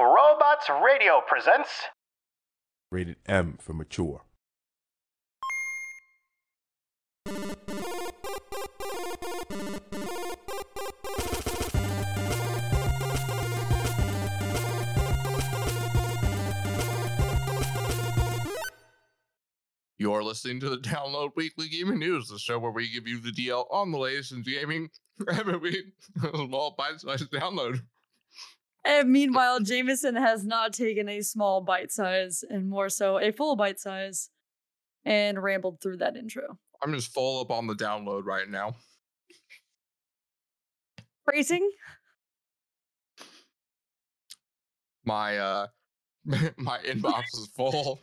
Robots Radio presents. Rated M for mature. You're listening to the Download Weekly Gaming News, the show where we give you the DL on the latest in gaming every week. A small bite-sized download. And meanwhile, Jameson has not taken a small bite size and more so a full bite size and rambled through that intro. I'm just full up on the download right now. Phrasing? My uh my inbox is full.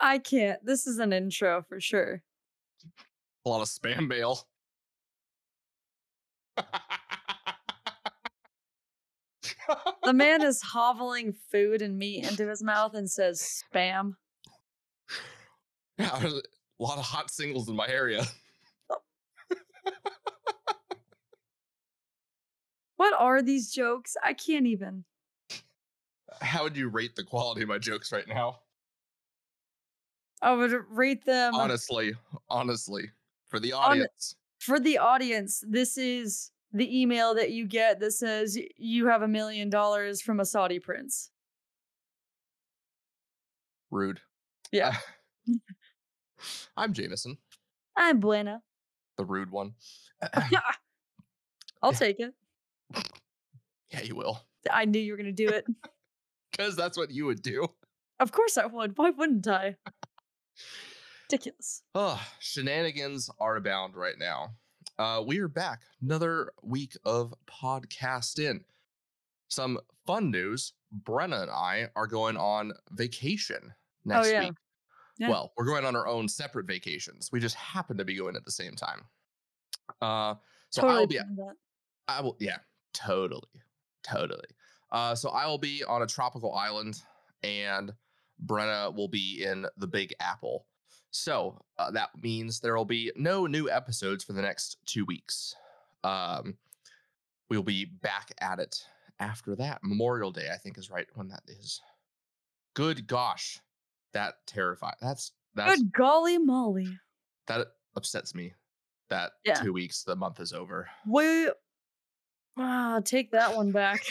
I can't. This is an intro for sure. A lot of spam mail. The man is hoveling food and meat into his mouth and says spam. Yeah, there's a lot of hot singles in my area. What are these jokes? I can't even. How would you rate the quality of my jokes right now? I would rate them Honestly, honestly, for the audience. For the audience. This is the email that you get that says you have a million dollars from a Saudi prince. Rude. Yeah. I'm Jameson, I'm Brenna. the rude one. I'll take it. Yeah, you will. I knew you were going to do it. Because that's what you would do. Of course I would. Why wouldn't I? Ridiculous. Oh, shenanigans are abound right now. Uh, we are back. Another week of podcast in. Some fun news. Brenna and I are going on vacation next Oh, yeah. week. Yeah. Well, we're going on our own separate vacations. We just happen to be going at the same time. Uh, so totally I'll be. I will, yeah, totally, totally. Uh, so I will be on a tropical island, and Brenna will be in the Big Apple. So uh, that means there will be no new episodes for the next two weeks. Um, we'll be back at it after that. Memorial Day, I think, is right when that is. Good gosh, that terrified. That's that's Good golly molly. that upsets me. That Yeah. two weeks, the month is over. We ah, take that one back.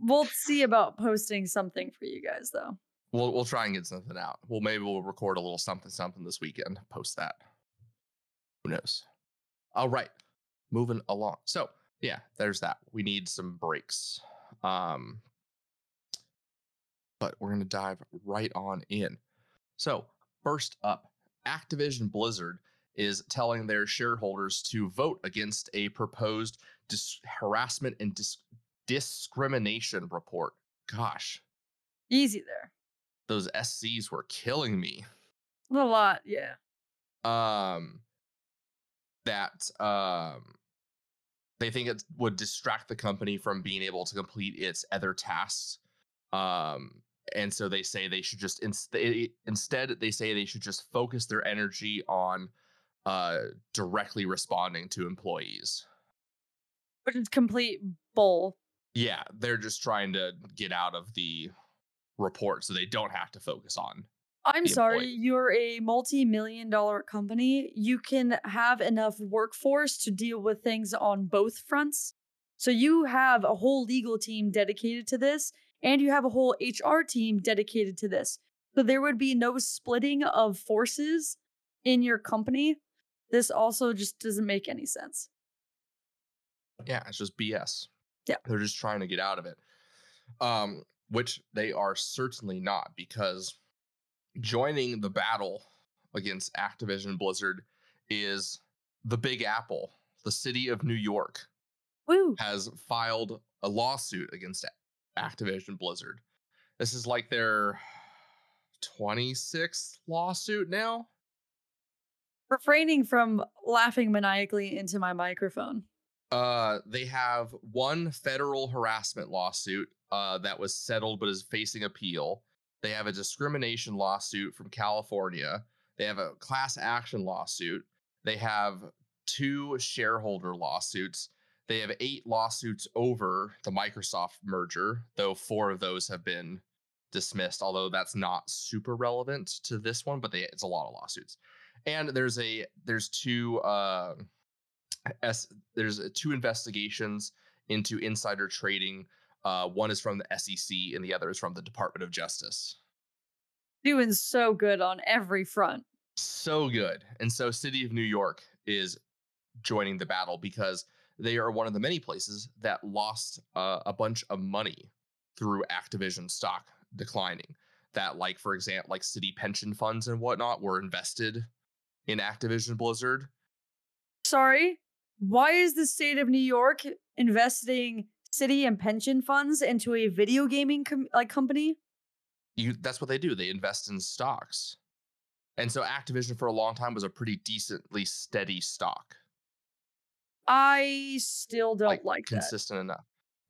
We'll see about posting something for you guys though. We'll we'll try and get something out. Well, maybe we'll record a little something something this weekend. Post that. Who knows? All right, moving along. So yeah, there's that. We need some breaks. Um, but we're gonna dive right on in. So first up, Activision Blizzard is telling their shareholders to vote against a proposed dis- harassment and dis- discrimination report. Gosh, Easy there. Those SCs were killing me. A lot, yeah. Um, that um, they think it would distract the company from being able to complete its other tasks. Um, and so they say they should just inst- instead they say they should just focus their energy on uh directly responding to employees. Which is complete bull. Yeah, they're just trying to get out of the report so they don't have to focus on I'm sorry, employee. you're a multi-million dollar company. You can have enough workforce to deal with things on both fronts. So you have a whole legal team dedicated to this, and you have a whole HR team dedicated to this. So there would be no splitting of forces in your company. This also just doesn't make any sense. Yeah, it's just BS. Yeah. They're just trying to get out of it. Um, which they are certainly not, because joining the battle against Activision Blizzard is the Big Apple. The city of New York Woo! has filed a lawsuit against Activision Blizzard. This is like their 26th lawsuit now. Refraining from laughing maniacally into my microphone. Uh, they have one federal harassment lawsuit uh, that was settled but is facing appeal. They have a discrimination lawsuit from California. They have a class action lawsuit. They have two shareholder lawsuits. They have eight lawsuits over the Microsoft merger, though four of those have been dismissed. Although that's not super relevant to this one, but they, it's a lot of lawsuits. And there's a there's two uh, there's uh, two investigations into insider trading. Uh, one is from the SEC, and the other is from the Department of Justice. Doing so good on every front. So good. And so, City of New York is joining the battle because they are one of the many places that lost uh, a bunch of money through Activision stock declining. That, like, for example, like city pension funds and whatnot were invested in Activision Blizzard. Sorry, why is the state of New York investing city and pension funds into a video gaming com- like company? You, that's what they do. They invest in stocks. And so Activision for a long time was a pretty decently steady stock. I still don't like, like consistent that. enough.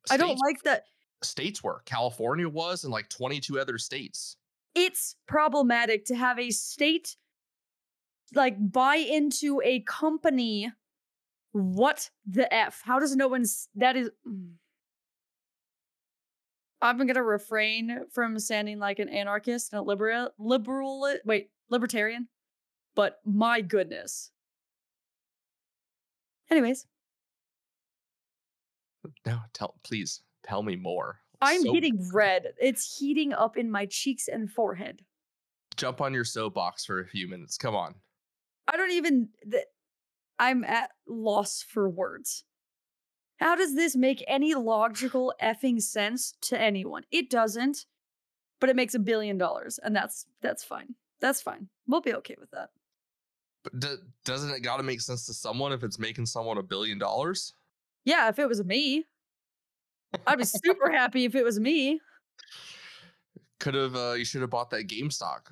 States, I don't like that. States were. California was, and like 22 other states. It's problematic to have a state like buy into a company. What the F? How does no one that is mm. I'm gonna refrain from sounding like an anarchist and a liberal liberal wait, libertarian. But my goodness. Anyways. No, tell please tell me more. I'm so, getting red. It's heating up in my cheeks and forehead. Jump on your soapbox for a few minutes. Come on. I don't even th- I'm at loss for words. How does this make any logical effing sense to anyone? It doesn't, but it makes a billion dollars, and that's that's fine. That's fine. We'll be okay with that. But d- doesn't it got to make sense to someone if it's making someone a billion dollars? Yeah, if it was me, I'd be super happy if it was me. Could have. Uh, you should have bought that GameStop,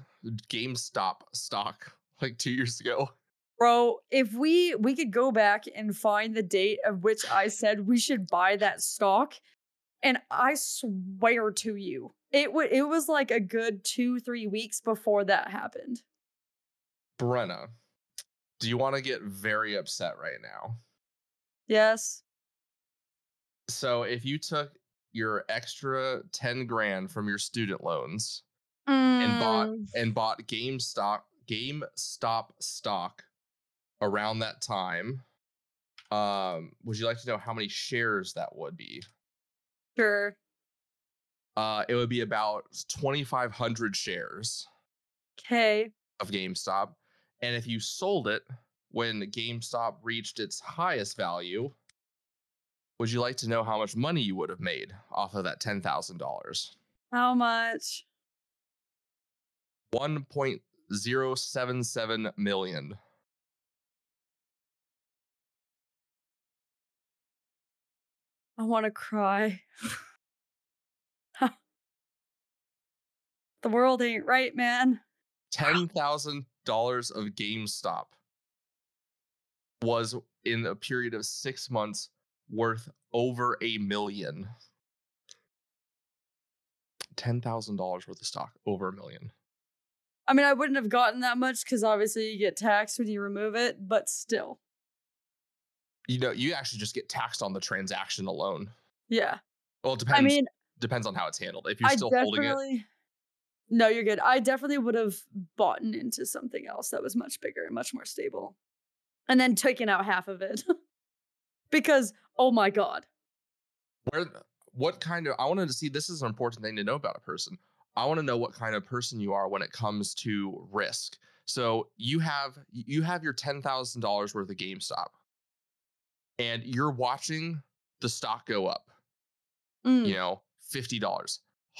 GameStop stock like two years ago. Bro, if we we could go back and find the date of which I said we should buy that stock, and I swear to you, it would it was like a good two three weeks before that happened. Brenna, do you want to get very upset right now? Yes. So if you took your extra 10 grand from your student loans mm. and bought and bought GameStop GameStop stock around that time, um, would you like to know how many shares that would be? Sure. Uh, it would be about 2,500 shares. Okay. Of GameStop. And if you sold it when GameStop reached its highest value, would you like to know how much money you would have made off of that $10,000? How much? 1.077 million. I want to cry. the world ain't right, man. $10,000 of GameStop was in a period of six months worth over a million. $10,000 worth of stock, over a million. I mean, I wouldn't have gotten that much because obviously you get taxed when you remove it, but still you know, you actually just get taxed on the transaction alone. Yeah. Well, it depends. I mean, depends on how it's handled. If you're I still holding it. No, you're good. I definitely would have bought into something else that was much bigger and much more stable. And then taken out half of it. because, oh my God. Where what kind of I wanted to see this is an important thing to know about a person. I want to know what kind of person you are when it comes to risk. So you have you have your ten thousand dollars worth of GameStop and you're watching the stock go up. Mm. You know, $50,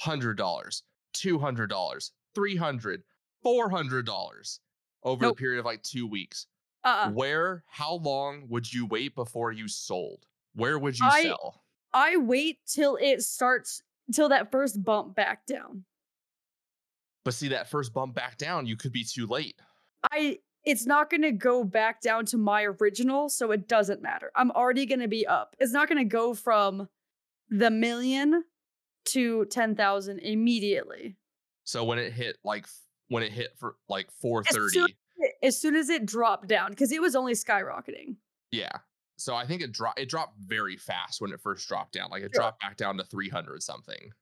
$100, $200, $300, $400 over nope. a period of like 2 weeks. Uh-uh. Where how long would you wait before you sold? Where would you I, sell? I wait till it starts till that first bump back down. But see that first bump back down, you could be too late. I it's not going to go back down to my original, so it doesn't matter. I'm already going to be up. It's not going to go from the million to 10,000 immediately. So when it hit like when it hit for like 430 as soon as it, as, soon as it dropped down cuz it was only skyrocketing. Yeah. so I think it dropped. It dropped very fast when it first dropped down. Like it Sure. dropped back down to three hundred something.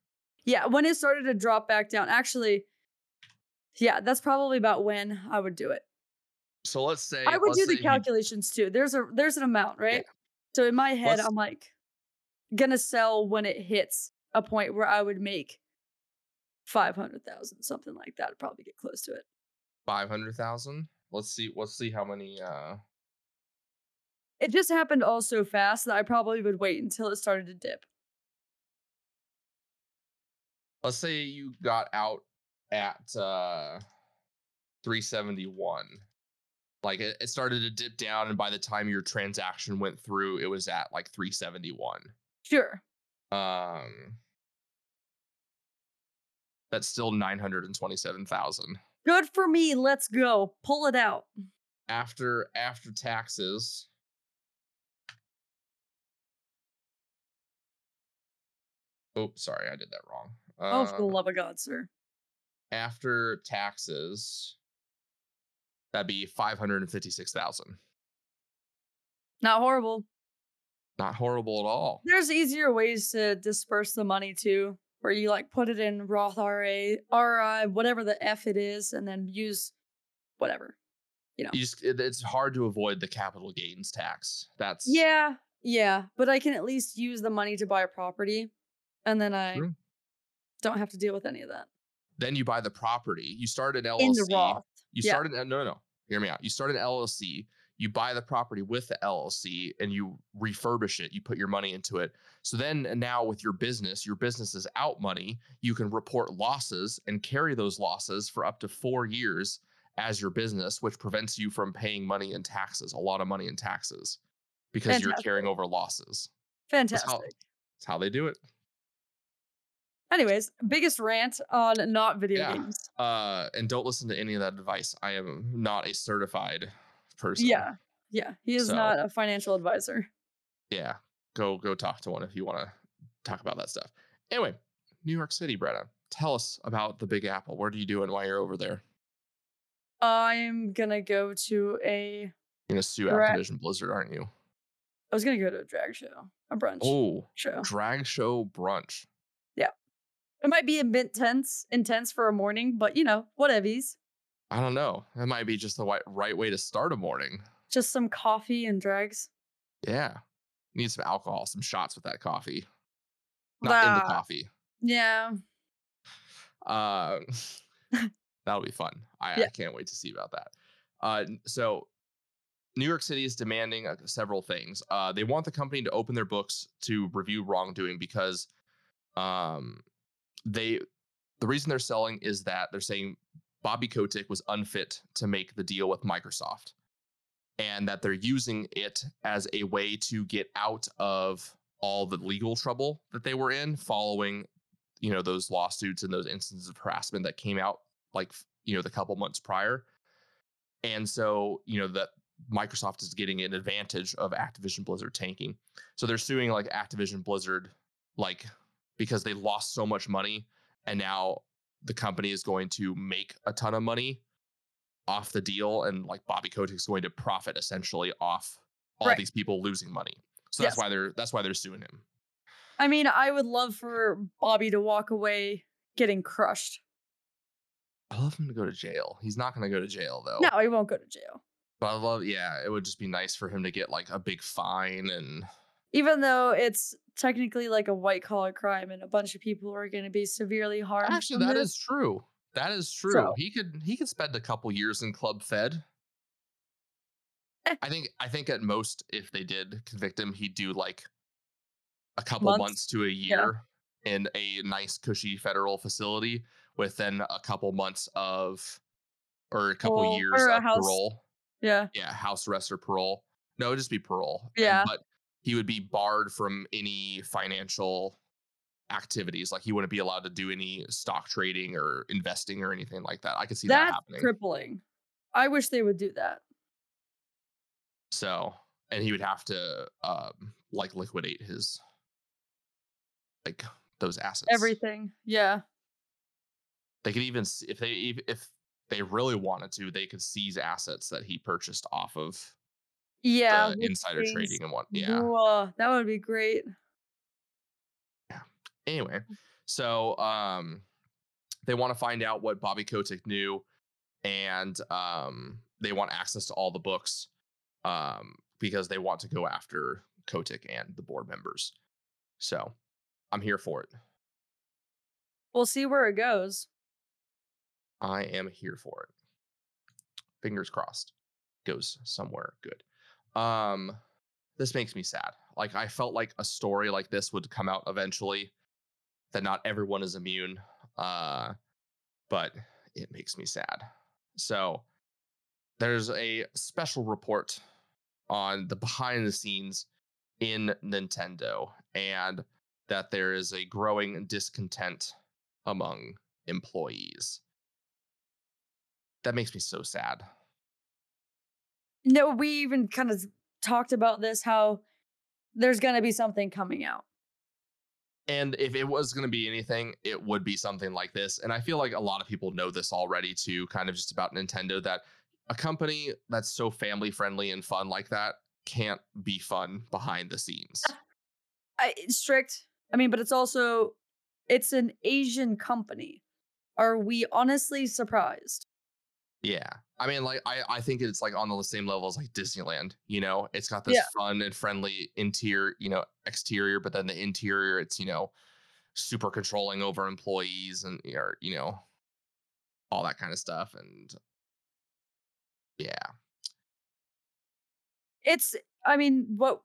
Yeah, when it started to drop back down. Actually, yeah, that's probably about when I would do it. So let's say I would do the calculations too. There's a there's an amount, right? So in my head, Let's- I'm like gonna sell when it hits a point where I would make five hundred thousand, something like that. I'd probably get close to it. five hundred thousand. Let's see. Let's see how many. uh It just happened all so fast that I probably would wait until it started to dip. Let's say you got out at uh 371. Like it, it started to dip down, and by the time your transaction went through, it was at like 371. Sure. Um, that's still 927,000 Good for me. Let's go. Pull it out. after after taxes. Oh, sorry, I did that wrong. oh, for the Uh, love of God, sir. after taxes, that'd be 556,000. Not horrible. Not horrible at all. There's easier ways to disperse the money too, where you like put it in Roth RA, RI, whatever the F it is, and then use whatever. You just it's hard to avoid the capital gains tax. That's Yeah, yeah, but I can at least use the money to buy a property, and then I don't have to deal with any of that Then you buy the property. You start an LLC. in the Roth. You Yeah. start an uh, no, no, no. Hear me out. You start an LLC. You buy the property with the LLC and you refurbish it. You put your money into it. So then and now with your business, your business is out money. You can report losses and carry those losses for up to four years as your business, which prevents you from paying money in taxes, a lot of money in taxes, because you're carrying over losses. Fantastic. That's how, that's how they do it. Anyways, biggest rant on not video Yeah. games. Uh, and don't listen to any of that advice. I am not a certified person. Yeah, yeah, he is So- not a financial advisor. yeah, go go talk to one if you want to talk about that stuff. Anyway, New York City, Brenna, tell us about the Big Apple. What are you doing while you're over there? I'm gonna go to a. You're gonna sue Correct. Activision Blizzard, aren't you? I was gonna go to a drag show, a brunch Oh, show. drag show brunch. It might be a bit tense, intense for a morning, but you know, whatever's. I don't know. That might be just the right, way to start a morning. Just some coffee and drags. Yeah, need some alcohol, some shots with that coffee. Not in the coffee. Yeah. Uh, that'll be fun. I, I can't wait to see about that. Uh, so, New York City is demanding uh, several things. Uh, they want the company to open their books to review wrongdoing because um, they the reason they're selling is that they're saying Bobby Kotick was unfit to make the deal with Microsoft, and that they're using it as a way to get out of all the legal trouble that they were in following you know those lawsuits and those instances of harassment that came out like you know the couple months prior. And so you know that microsoft is getting an advantage of activision blizzard tanking. So they're suing like activision blizzard like because they lost so much money and now the company is going to make a ton of money off the deal and like bobby kotick's going to profit essentially off all Right. these people losing money so that's why they're that's why they're suing him I mean, I would love for Bobby to walk away getting crushed. I love him to go to jail. He's not going to go to jail though. No, he won't go to jail. But I love, yeah, it would just be nice for him to get like a big fine and Even though it's technically like a white collar crime and a bunch of people are going to be severely harmed. actually that this. is true. That is true. So- he could he could spend a couple years in Club Fed. Eh. I think I think at most if they did convict him, he'd do like a couple Months? months to a year in a nice cushy federal facility with then a couple months of or a couple Parole, years of house- parole. Yeah. yeah, house arrest or parole. No, it'd just be parole. and- Yeah. but he would be barred from any financial activities. Like he wouldn't be allowed to do any stock trading or investing or anything like that. I could see that happening. crippling. I wish they would do that. so, and he would have to um like liquidate his like those assets. Everything. Yeah. They could even if they if they really wanted to, they could seize assets that he purchased off of Yeah, insider things- trading and what. Yeah. Whoa, that would be great. yeah Anyway, so um, they want to find out what Bobby Kotick knew, and um, they want access to all the books um, because they want to go after Kotick and the board members. So I'm here for it. We'll see where it goes. I am here for it. Fingers crossed. Goes somewhere good. Um this makes me sad. Like I felt like a story like this would come out eventually that not everyone is immune. Uh but it makes me sad. So there's a special report on the behind the scenes in Nintendo and that there is a growing discontent among employees. That makes me so sad. No, we even kind of talked about this how there's going to be something coming out. And if it was going to be anything, it would be something like this. And I feel like a lot of people know this already too, kind of just about Nintendo that a company that's so family friendly and fun like that can't be fun behind the scenes. Uh, I, it's strict. I mean, but it's also it's an Asian company. Are we honestly surprised? Yeah. I mean, like, I, I think it's like on the same level as like Disneyland, you know, it's got this Yeah. fun and friendly interior, you know, exterior, but then the interior, it's, you know, super controlling over employees and, or, you know, all that kind of stuff. And yeah. It's I mean, what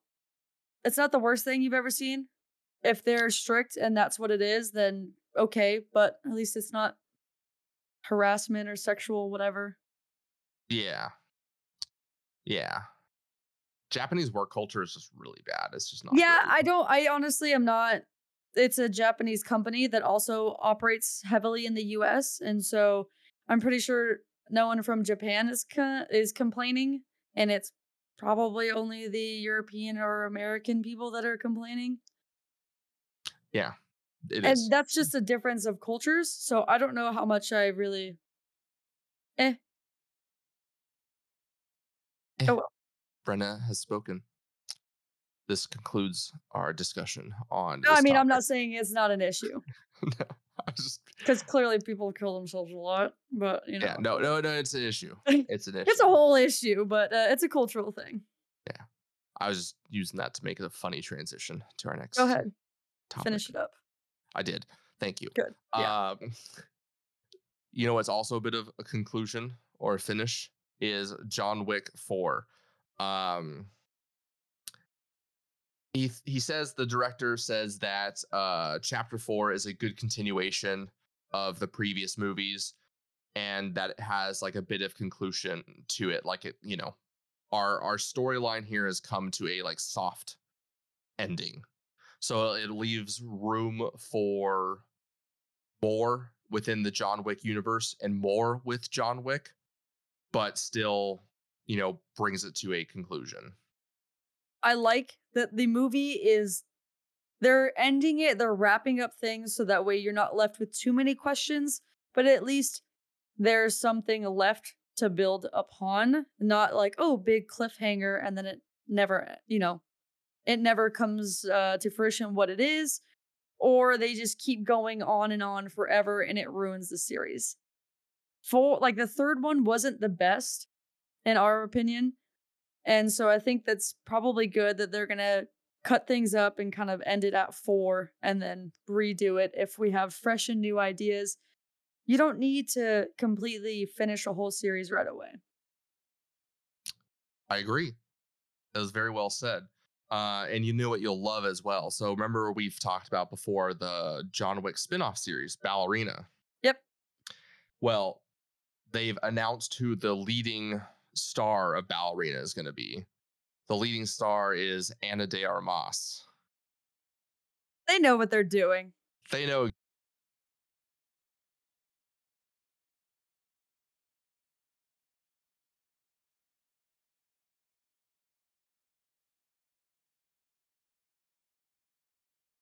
it's not the worst thing you've ever seen. If they're strict and that's what it is, then okay, but at least it's not harassment or sexual whatever. Yeah. Yeah. Japanese work culture is just really bad. It's just not. Yeah, great. I don't I honestly am not it's a Japanese company that also operates heavily in the US and so I'm pretty sure no one from Japan is co- is complaining and it's probably only the European or American people that are complaining. Yeah. It and is. that's just a difference of cultures, so I don't know how much I really eh oh well. Brenna has spoken. This concludes our discussion on. No, I mean I'm not saying it's not an issue no, I was just cuz clearly people kill themselves a lot, but you know. yeah, no, no, no. It's an issue. It's an issue. It's a whole issue, but uh, it's a cultural thing. Yeah, I was just using that to make a funny transition to our next. Go ahead, Topic. finish it up. I did. Thank you. Good. Yeah. Um, you know what's also a bit of a conclusion or a finish is John Wick Four. Um, he he says the director says that uh, Chapter Four is a good continuation of the previous movies, and that it has like a bit of conclusion to it. Like it, you know, our our storyline here has come to a like soft ending, so it leaves room for more within the John Wick universe and more with John Wick, but still, you know, brings it to a conclusion. I like that the movie is they're ending it, they're wrapping up things so that way you're not left with too many questions, but at least there's something left to build upon, not like, oh, big cliffhanger and then it never, you know, it never comes uh, to fruition what it is, or they just keep going on and on forever and it ruins the series. For like the third one wasn't the best in our opinion. And so I think that's probably good that they're going to cut things up and kind of end it at four and then redo it if we have fresh and new ideas. You don't need to completely finish a whole series right away. I agree. That was very well said. Uh, and you knew what you'll love as well. So remember we've talked about before the John Wick spin-off series, Ballerina. Yep. Well, they've announced who the leading star of Ballerina is going to be. The leading star is Ana de Armas. They know what they're doing. They know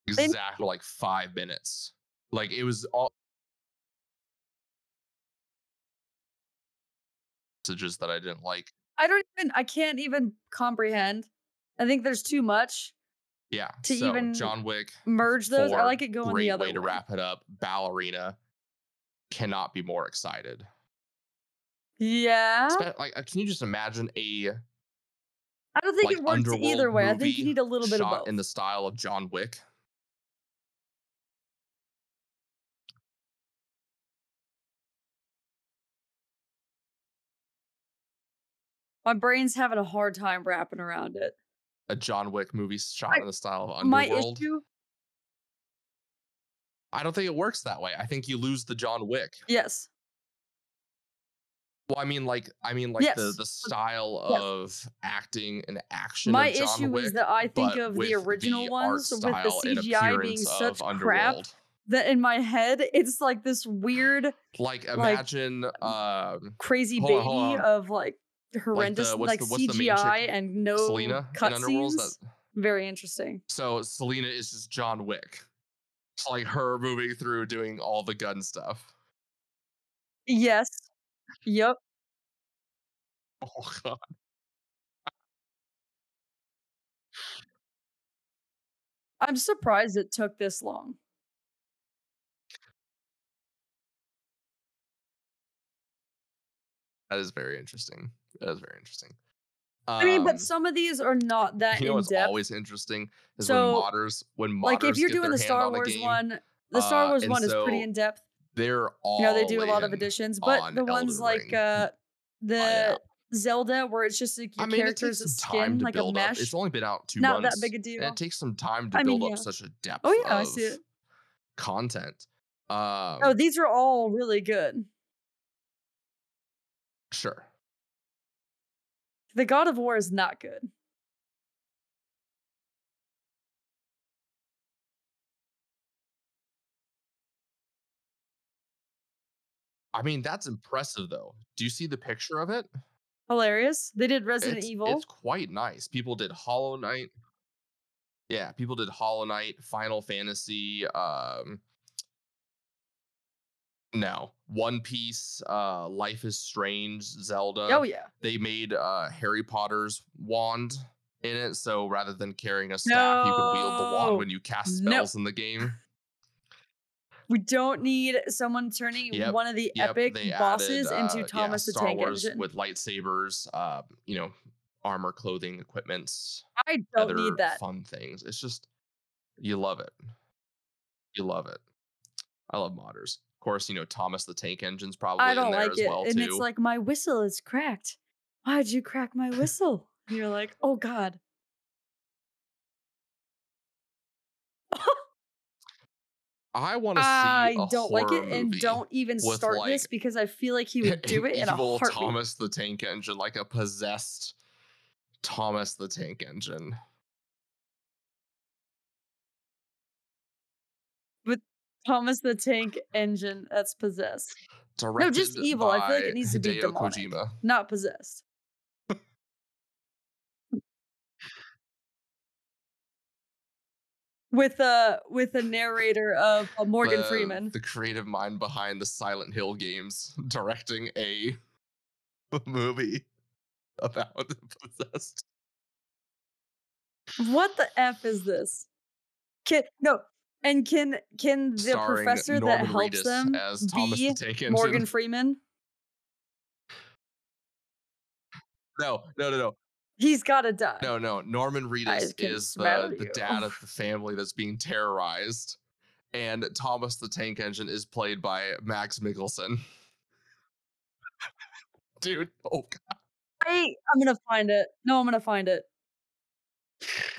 exactly like five minutes. Like it was all messages that I didn't like. I don't even I can't even comprehend. I think there's too much. Yeah. To so even John Wick. Merge those. I like it going great the other way to wrap it up. Ballerina. Cannot be more excited. Yeah. Like, uh, can you just imagine a I don't think like it works either way. I think you need a little bit of both. in the style of John Wick? My brain's having a hard time wrapping around it. A John Wick movie shot I- in the style of My Underworld? issue, I don't think it works that way. I think you lose the John Wick. yes. Well, I mean, like, I mean, like the Yes, the style yes. of acting and action. My issue Wick, is that I think of the original art ones with the CGI being such crap that in my head it's like this weird Like, imagine, um, crazy Hold on, baby hold on. of like horrendous like the- what's the CGI and no Selena cutscenes. That, Very interesting. so Selena is just John Wick. It's like her moving through doing all the gun stuff. Yes. Yep. Oh god. I'm surprised it took this long. That is very interesting. That is very interesting. I mean, but Um, some of these are not that you know depth. always interesting is So, when modders when modders Like if you're doing the Star on Wars game, one, the Star uh, Wars and one is pretty in depth. they're all You know, they do a lot of additions, but on the ones Elden like Ring. uh the yeah. Zelda where it's just like your I mean, it character's takes a some time skin, to like a build up. It's only been out two not months. that big a and deal. it takes some time to I build mean, up yeah. such a depth Oh yeah, I see it. content. Um, Oh, these are all really good. sure. The God of War is not good. I mean, that's impressive though. Do you see the picture of it? Hilarious. They did Resident it's, Evil. It's quite nice. People did Hollow Knight. Yeah, people did Hollow Knight, Final Fantasy, um no, One Piece, uh Life is Strange, Zelda. oh yeah. They made uh Harry Potter's wand in it, so rather than carrying a staff, you can wield the wand when you cast No. spells in the game. We don't need someone turning Yep, one of the Yep, epic bosses added, into uh, yeah, Thomas the Star Tank Wars Engine. with lightsabers, uh, you know, armor, clothing, equipments, I don't other need that. fun things. It's just you love it. You love it. I love modders. Of course, you know Thomas the Tank Engine's probably I don't there like as it. well and too. it's like my whistle is cracked. Why'd you crack my whistle? And you're like, oh god. I want to see. I don't like it and don't even start this because I feel like he would do it in a heartbeat. Thomas the Tank Engine, like a possessed Thomas the Tank Engine. Thomas the Tank Engine that's possessed. Directed no, just evil. I feel like it needs to be demonic. Kojima. Not possessed. with a with a narrator of uh, Morgan the, Freeman. the creative mind behind the Silent Hill games, directing a movie about the possessed. What the f is this? Can no, and can can the starring professor Norman that helps Reedus them as Thomas be the Morgan Freeman? no, no, no, no, He's got to die. no, no. Norman Reedus is the, the dad of the family that's being terrorized, and Thomas the Tank Engine is played by Mads Mikkelsen. Dude, oh god. I, I'm gonna find it. No, I'm gonna find it.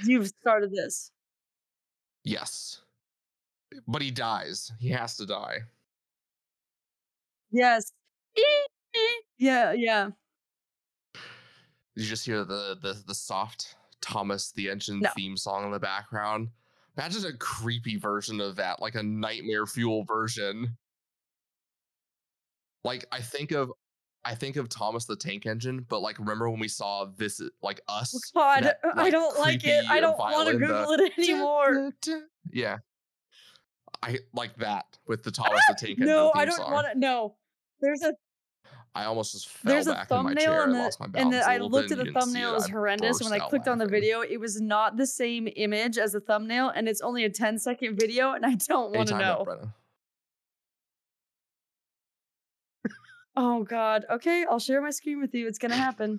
You've started this. yes, but he dies. He has to die. Yes. Yeah, yeah. Did you just hear the the the soft Thomas the Engine No. theme song in the background? Imagine a creepy version of that, like a nightmare fuel version. Like I think of I think of Thomas the Tank Engine, but like remember when we saw this like us? God, that, I don't like it. I don't want to violin, the Google it anymore. Yeah. I like that with the Thomas the Tank No, I don't want to. No, there's a I almost just fell There's a back in my chair. and I the lost my and balance. the, a I looked at and the thumbnail it. was I horrendous. When I clicked on the video, it was not the same image as the thumbnail, and it's only a 10 second video, and I don't want to up, know. Oh God. Okay, I'll share my screen with you. It's gonna happen.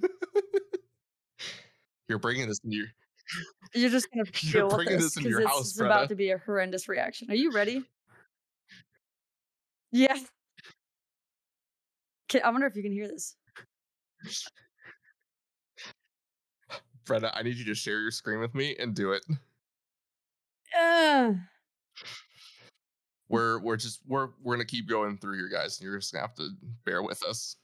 You're bringing this your. You're just gonna deal with this because this house, is about to be a horrendous reaction. Are you ready? Yeah. Okay, I wonder if you can hear this. Brenna, I need you to share your screen with me and do it. Uh, We're we're just we're we're gonna keep going through here, guys. And you're just gonna have to bear with us.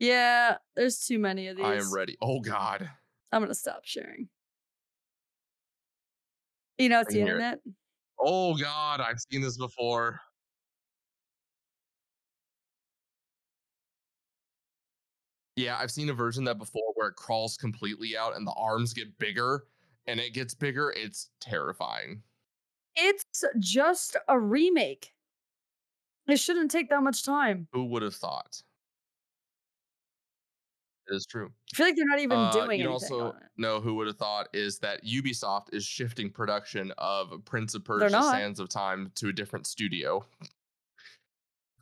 yeah, there's too many of these. I am ready. Oh God. I'm gonna stop sharing. You know, it's the it. internet. Oh God, I've seen this before. Yeah, I've seen a version of that before where it crawls completely out and the arms get bigger and it gets bigger. It's terrifying. It's just a remake. It shouldn't take that much time. Who would have thought? It is true. I feel like they're not even Uh, doing you anything also know who would have thought is that Ubisoft is shifting production of Prince of Persia. Sands of Time to a different studio.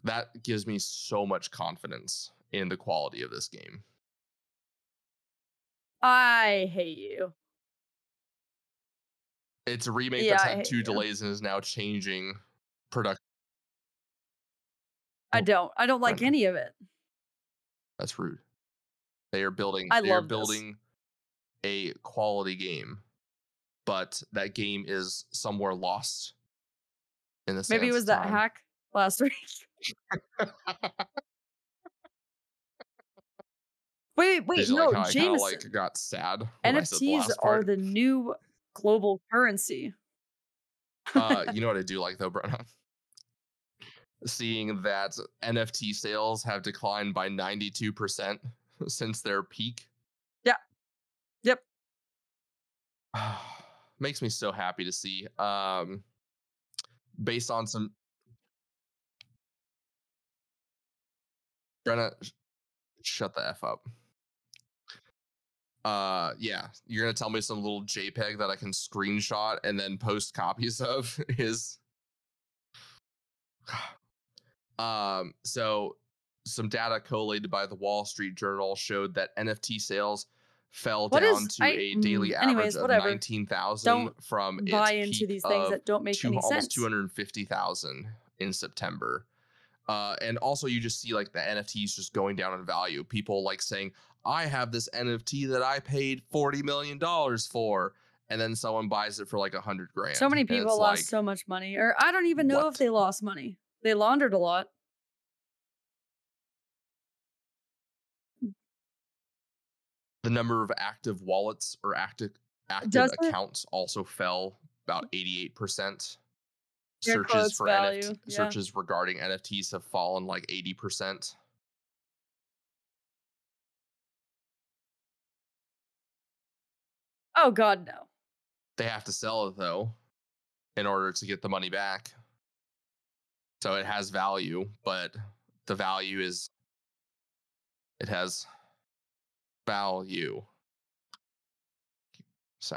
That gives me so much confidence in the quality of this game. I hate you. It's a remake Yeah, that's had two you. delays and is now changing production. I don't. I don't like any of it. That's rude. They are building. I they are love this. building a quality game, but that game is somewhere lost in the. Maybe it was that time. hack last week. Wait, wait, Did no, like how I Jameson. like got sad? when I said the NFTs are the new global currency. uh, you know what I do like though, Brenna? Seeing that NFT sales have declined by 92% since their peak. Yeah. Yep. Makes me so happy to see. Um based on some Brenna, sh- shut the F up. Uh yeah, you're gonna tell me some little JPEG that I can screenshot and then post copies of is um so some data collated by the Wall Street Journal showed that NFT sales fell What down is- to I- a daily mm, average of whatever. 19,000 from Buy into these things that don't make two, any almost sense. 250,000 in September. Uh, and also, you just see like the NFTs just going down in value. People like saying, I have this NFT that I paid $40 million for. And then someone buys it for like a hundred grand. So many people lost like, so much money, or I don't even know what? if they lost money. They laundered a lot. The number of active wallets or active active Does it? accounts also fell about mm. 88%. Searches for value, NFT, yeah. searches regarding NFTs have fallen like 80%. Oh God, no. They have to sell it though in order to get the money back. So it has value, but the value is it has value. So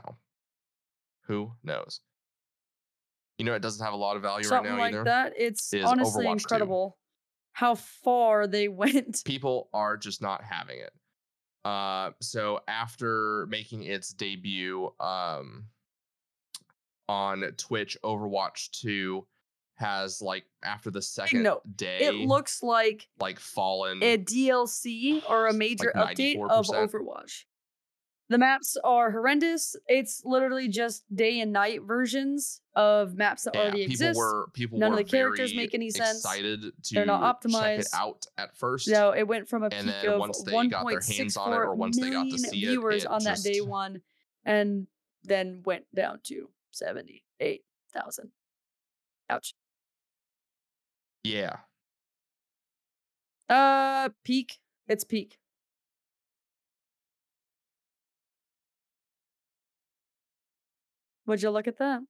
who knows? You know, it doesn't have a lot of value Something right now like either. that. It's honestly Overwatch 2. incredible how far they went. people are just not having it. Uh, so after making its debut um, on Twitch, Overwatch 2 has like after the second note, day, It looks like like fallen. a DLC or a major update of Overwatch. The maps are horrendous. It's literally just day and night versions of maps that yeah, already people exist. were people None of the characters make any sense. Excited to They're not check it optimized. out at first. no it went from a And peak then of once they got their hands on it, or once they got to see it, viewers it on that day one, and then went down to seventy-eight thousand. Ouch. Yeah, Uh, peak. It's peak. Would you look at that?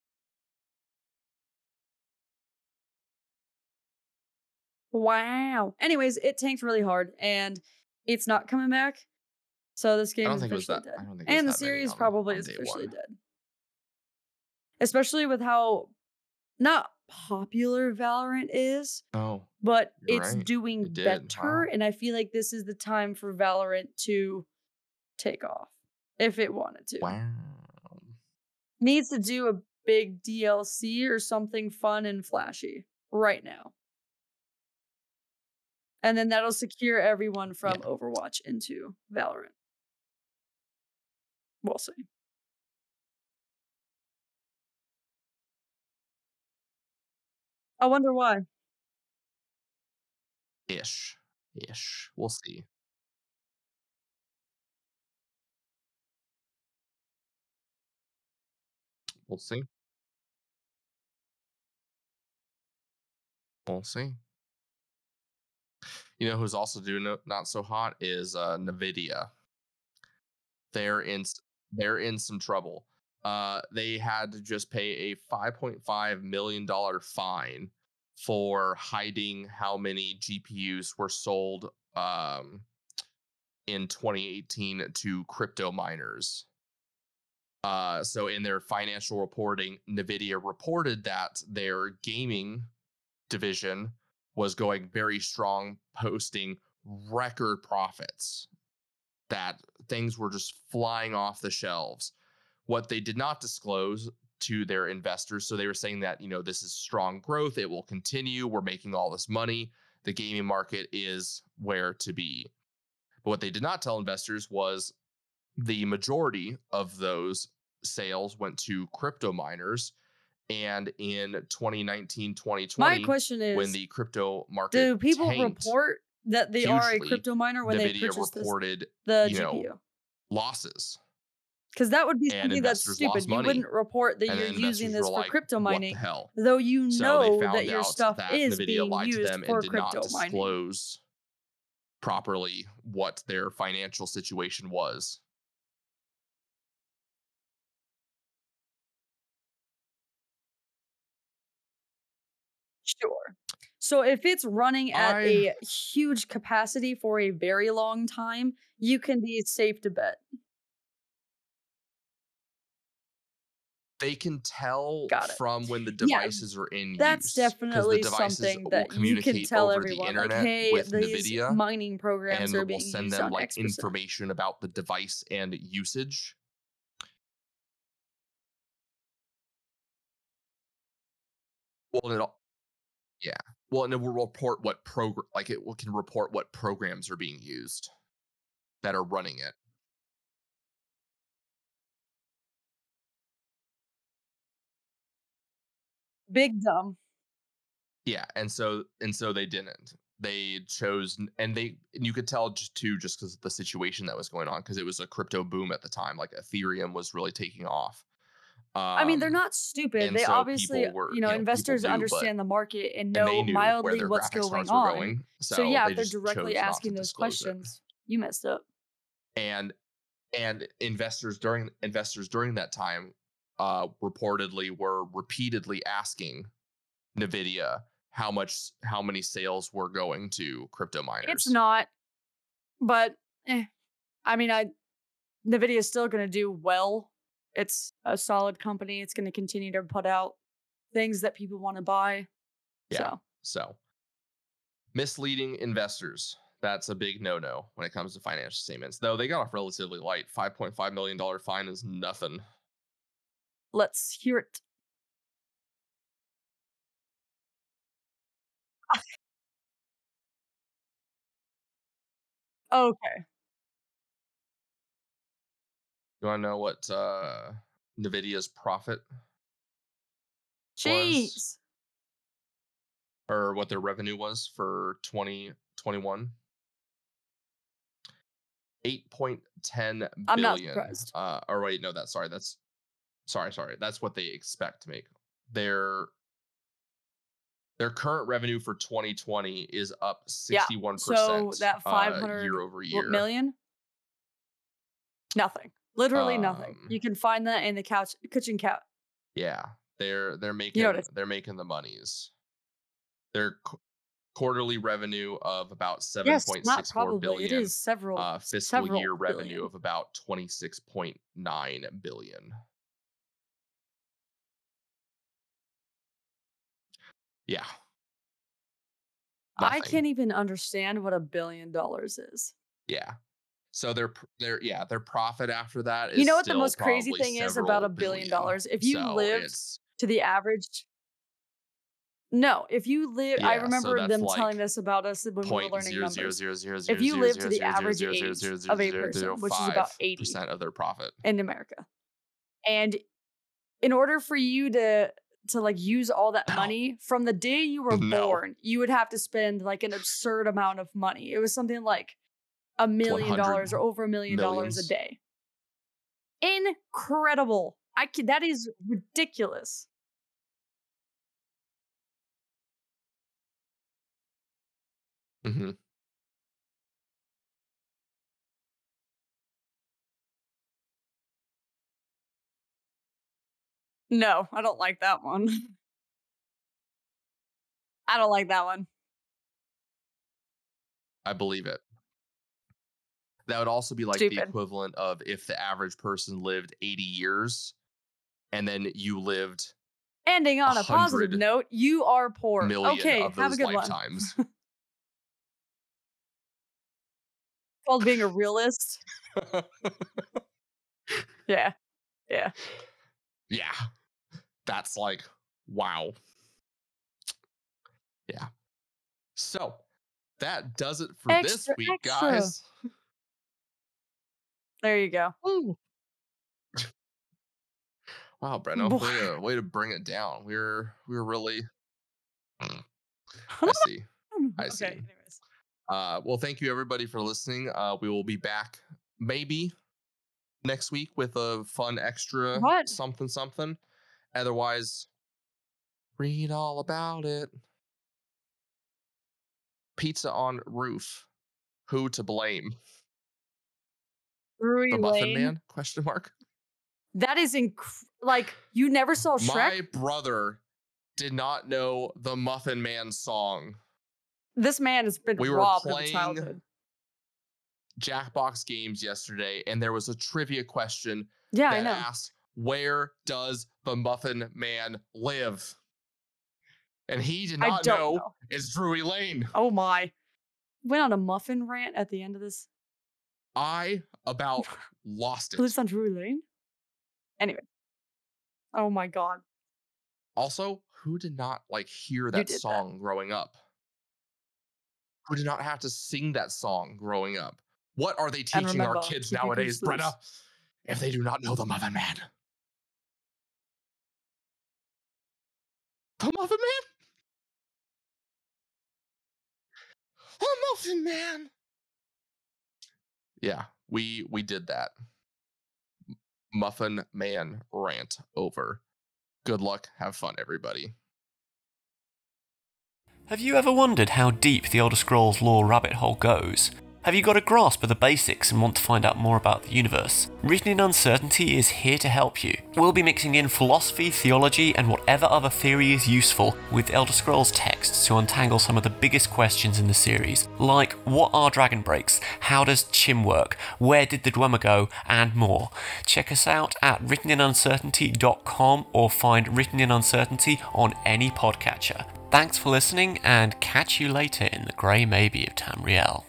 Wow. Anyways, it tanked really hard and it's not coming back. So this game is think it was officially that- dead. I don't think it was and the series on- probably on is officially one. dead. Especially with how not popular Valorant is, Oh, but it's right. doing It better. Wow. And I feel like this is the time for Valorant to take off if it wanted to. wow. Needs to do a big DLC or something fun and flashy right now. And then that'll secure everyone from Yeah. Overwatch into Valorant. We'll see. I wonder why. Ish. Ish. We'll see. We'll see. We'll see. You know who's also doing not so hot is uh, Nvidia. They're in they're in some trouble. Uh, they had to just pay a 5.5 million dollar fine for hiding how many GPUs were sold um, in 2018 to crypto miners. Uh, so in their financial reporting, Nvidia reported that their gaming division was going very strong, posting record profits. That things were just flying off the shelves. What they did not disclose to their investors, so they were saying that, you know, this is strong growth, it will continue, we're making all this money, the gaming market is where to be. But what they did not tell investors was the majority of those sales went to crypto miners. And in 2019, 2020, My question is when the crypto market do people report that they are a crypto miner when they Nvidia purchase this, reported the you know, GPU? losses. Because that would be something that's stupid. You wouldn't report that and you're using this for like, crypto "What the mining, hell?" though you know that your stuff that is Nvidia being lied to used them for and did not crypto mining. disclose properly what their financial situation was. Sure. So if it's running at I- a huge capacity for a very long time, you can be safe to bet. They can tell from when the Yeah, devices are in use. That's use. 'cause definitely something that you can tell everyone, like, hey, with these NVIDIA mining programs and are will being send used them like X information about the device and usage. Well, it, yeah. Well, and it will report what program, like it will, can report what programs are being used that are running it. Big dumb. Yeah, and so and so they didn't. They chose, and they and you could tell just too, just because the situation that was going on, because it was a crypto boom at the time. Like Ethereum was really taking off. Um, I mean, they're not stupid. They so obviously, were- you know, you know, investors knew, but- understand the market and and know where mildly what's going on. going. So, So, yeah, they if they're directly chose not to asking those disclose it. questions, you messed up. and and investors during investors during that time uh reportedly were repeatedly asking nvidia how much how many sales were going to crypto miners It's not, but eh. I mean, I Nvidia is still going to do well. It's a solid company. It's going to continue to put out things that people want to buy. Yeah. So so misleading investors that's a big no-no when it comes to financial statements though they got off relatively light 5.5 million dollar fine is nothing let's hear it. Okay. you want to know what uh nvidia's profit Jeez. or what their revenue was for 2021? 8.10 billion. I'm not surprised. uh or wait no that's sorry that's sorry sorry that's what they expect to make their their current revenue for 2020 is up 61% Yeah, so that uh, year over year million? Nothing. Literally nothing. Um, You can find that in the couch kitchen couch. yeah they're they're making what I- they're making the monies their qu- quarterly revenue of about seven Yes, point not six four probably. It billion. is several. Uh, fiscal several year revenue of about twenty six point nine billion. Yeah. I can't even understand what a billion dollars is. Yeah. So their their yeah their profit after that is You know what the most crazy thing is about a billion dollars? If you So lived to the average. No, if you live, I Yeah, so remember that's them like telling this about us when we were learning zero numbers. zero zero If you live to the average age of a person, which is about 80. percent of their profit. in America. And in order for you to to like use all that money from the day you were No. born, you would have to spend like an absurd amount of money. It was something like a million dollars or over a million dollars a day. Incredible. I can, that is ridiculous. hmm No, I don't like that one. I don't like that one. I believe it. That would also be like the equivalent of if the average person lived 80 years and then you lived Ending on a positive note, you are poor. Okay, have a good one. lifetimes. Called being a realist. Yeah. Yeah. yeah. That's like, wow. Yeah. So that does it for Extra, this week, extra. guys. There you go. Wow, Brenna, way to, way to bring it down. We're we're really I see. I see. Okay. Uh, well, thank you everybody for listening. Uh, we will be back maybe next week with a fun extra What? something something. Otherwise, read all about it. Pizza on roof. Who to blame? The Muffin Lane. Man? Question mark. That is inc- like you never saw Shrek. My brother did not know the Muffin Man song. this man has been We were robbed of playing childhood. Jackbox games yesterday, and there was a trivia question Yeah, I that know. asked, "Where does the Muffin Man live?" And he did not know, know. it's Drury Lane. Oh my. Went on a muffin rant at the end of this. I about lost it. lives on Drury Lane? Anyway. Oh my god. Also, who did not like hear that did that. song growing up? Who did not have to sing that song growing up? What are they teaching our kids nowadays, Brenna? If they do not know the Muffin Man. The Muffin Man? The Muffin Man. Yeah, we we did that. Muffin Man rant over. Good luck. Have fun, everybody. Have you ever wondered how deep the Elder Scrolls lore rabbit hole goes? Have you got a grasp of the basics and want to find out more about the universe? Written in Uncertainty is here to help you. We'll be mixing in philosophy, theology, and whatever other theory is useful with Elder Scrolls texts to untangle some of the biggest questions in the series, like what are dragon breaks, how does Chim work, where did the Dwemer go, and more. Check us out at writteninuncertainty.com or find Written in Uncertainty on any podcatcher. Thanks for listening, and catch you later in the grey maybe of Tamriel.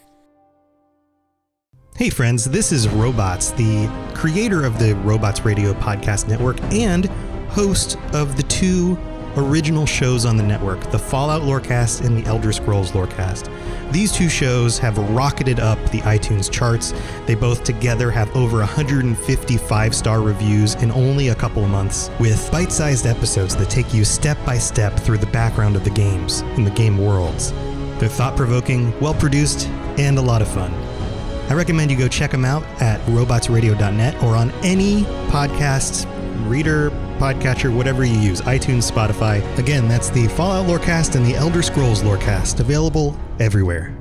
Hey, friends, this is Robots, the creator of the Robots Radio Podcast Network and host of the two original shows on the network the Fallout Lorecast and the Elder Scrolls Lorecast. These two shows have rocketed up the iTunes charts. They both together have over 155 star reviews in only a couple months, with bite sized episodes that take you step by step through the background of the games and the game worlds. They're thought provoking, well produced, and a lot of fun. I recommend you go check them out at robotsradio.net or on any podcast reader, podcatcher, whatever you use, iTunes, Spotify. Again, that's the Fallout Lorecast and the Elder Scrolls Lorecast, available everywhere.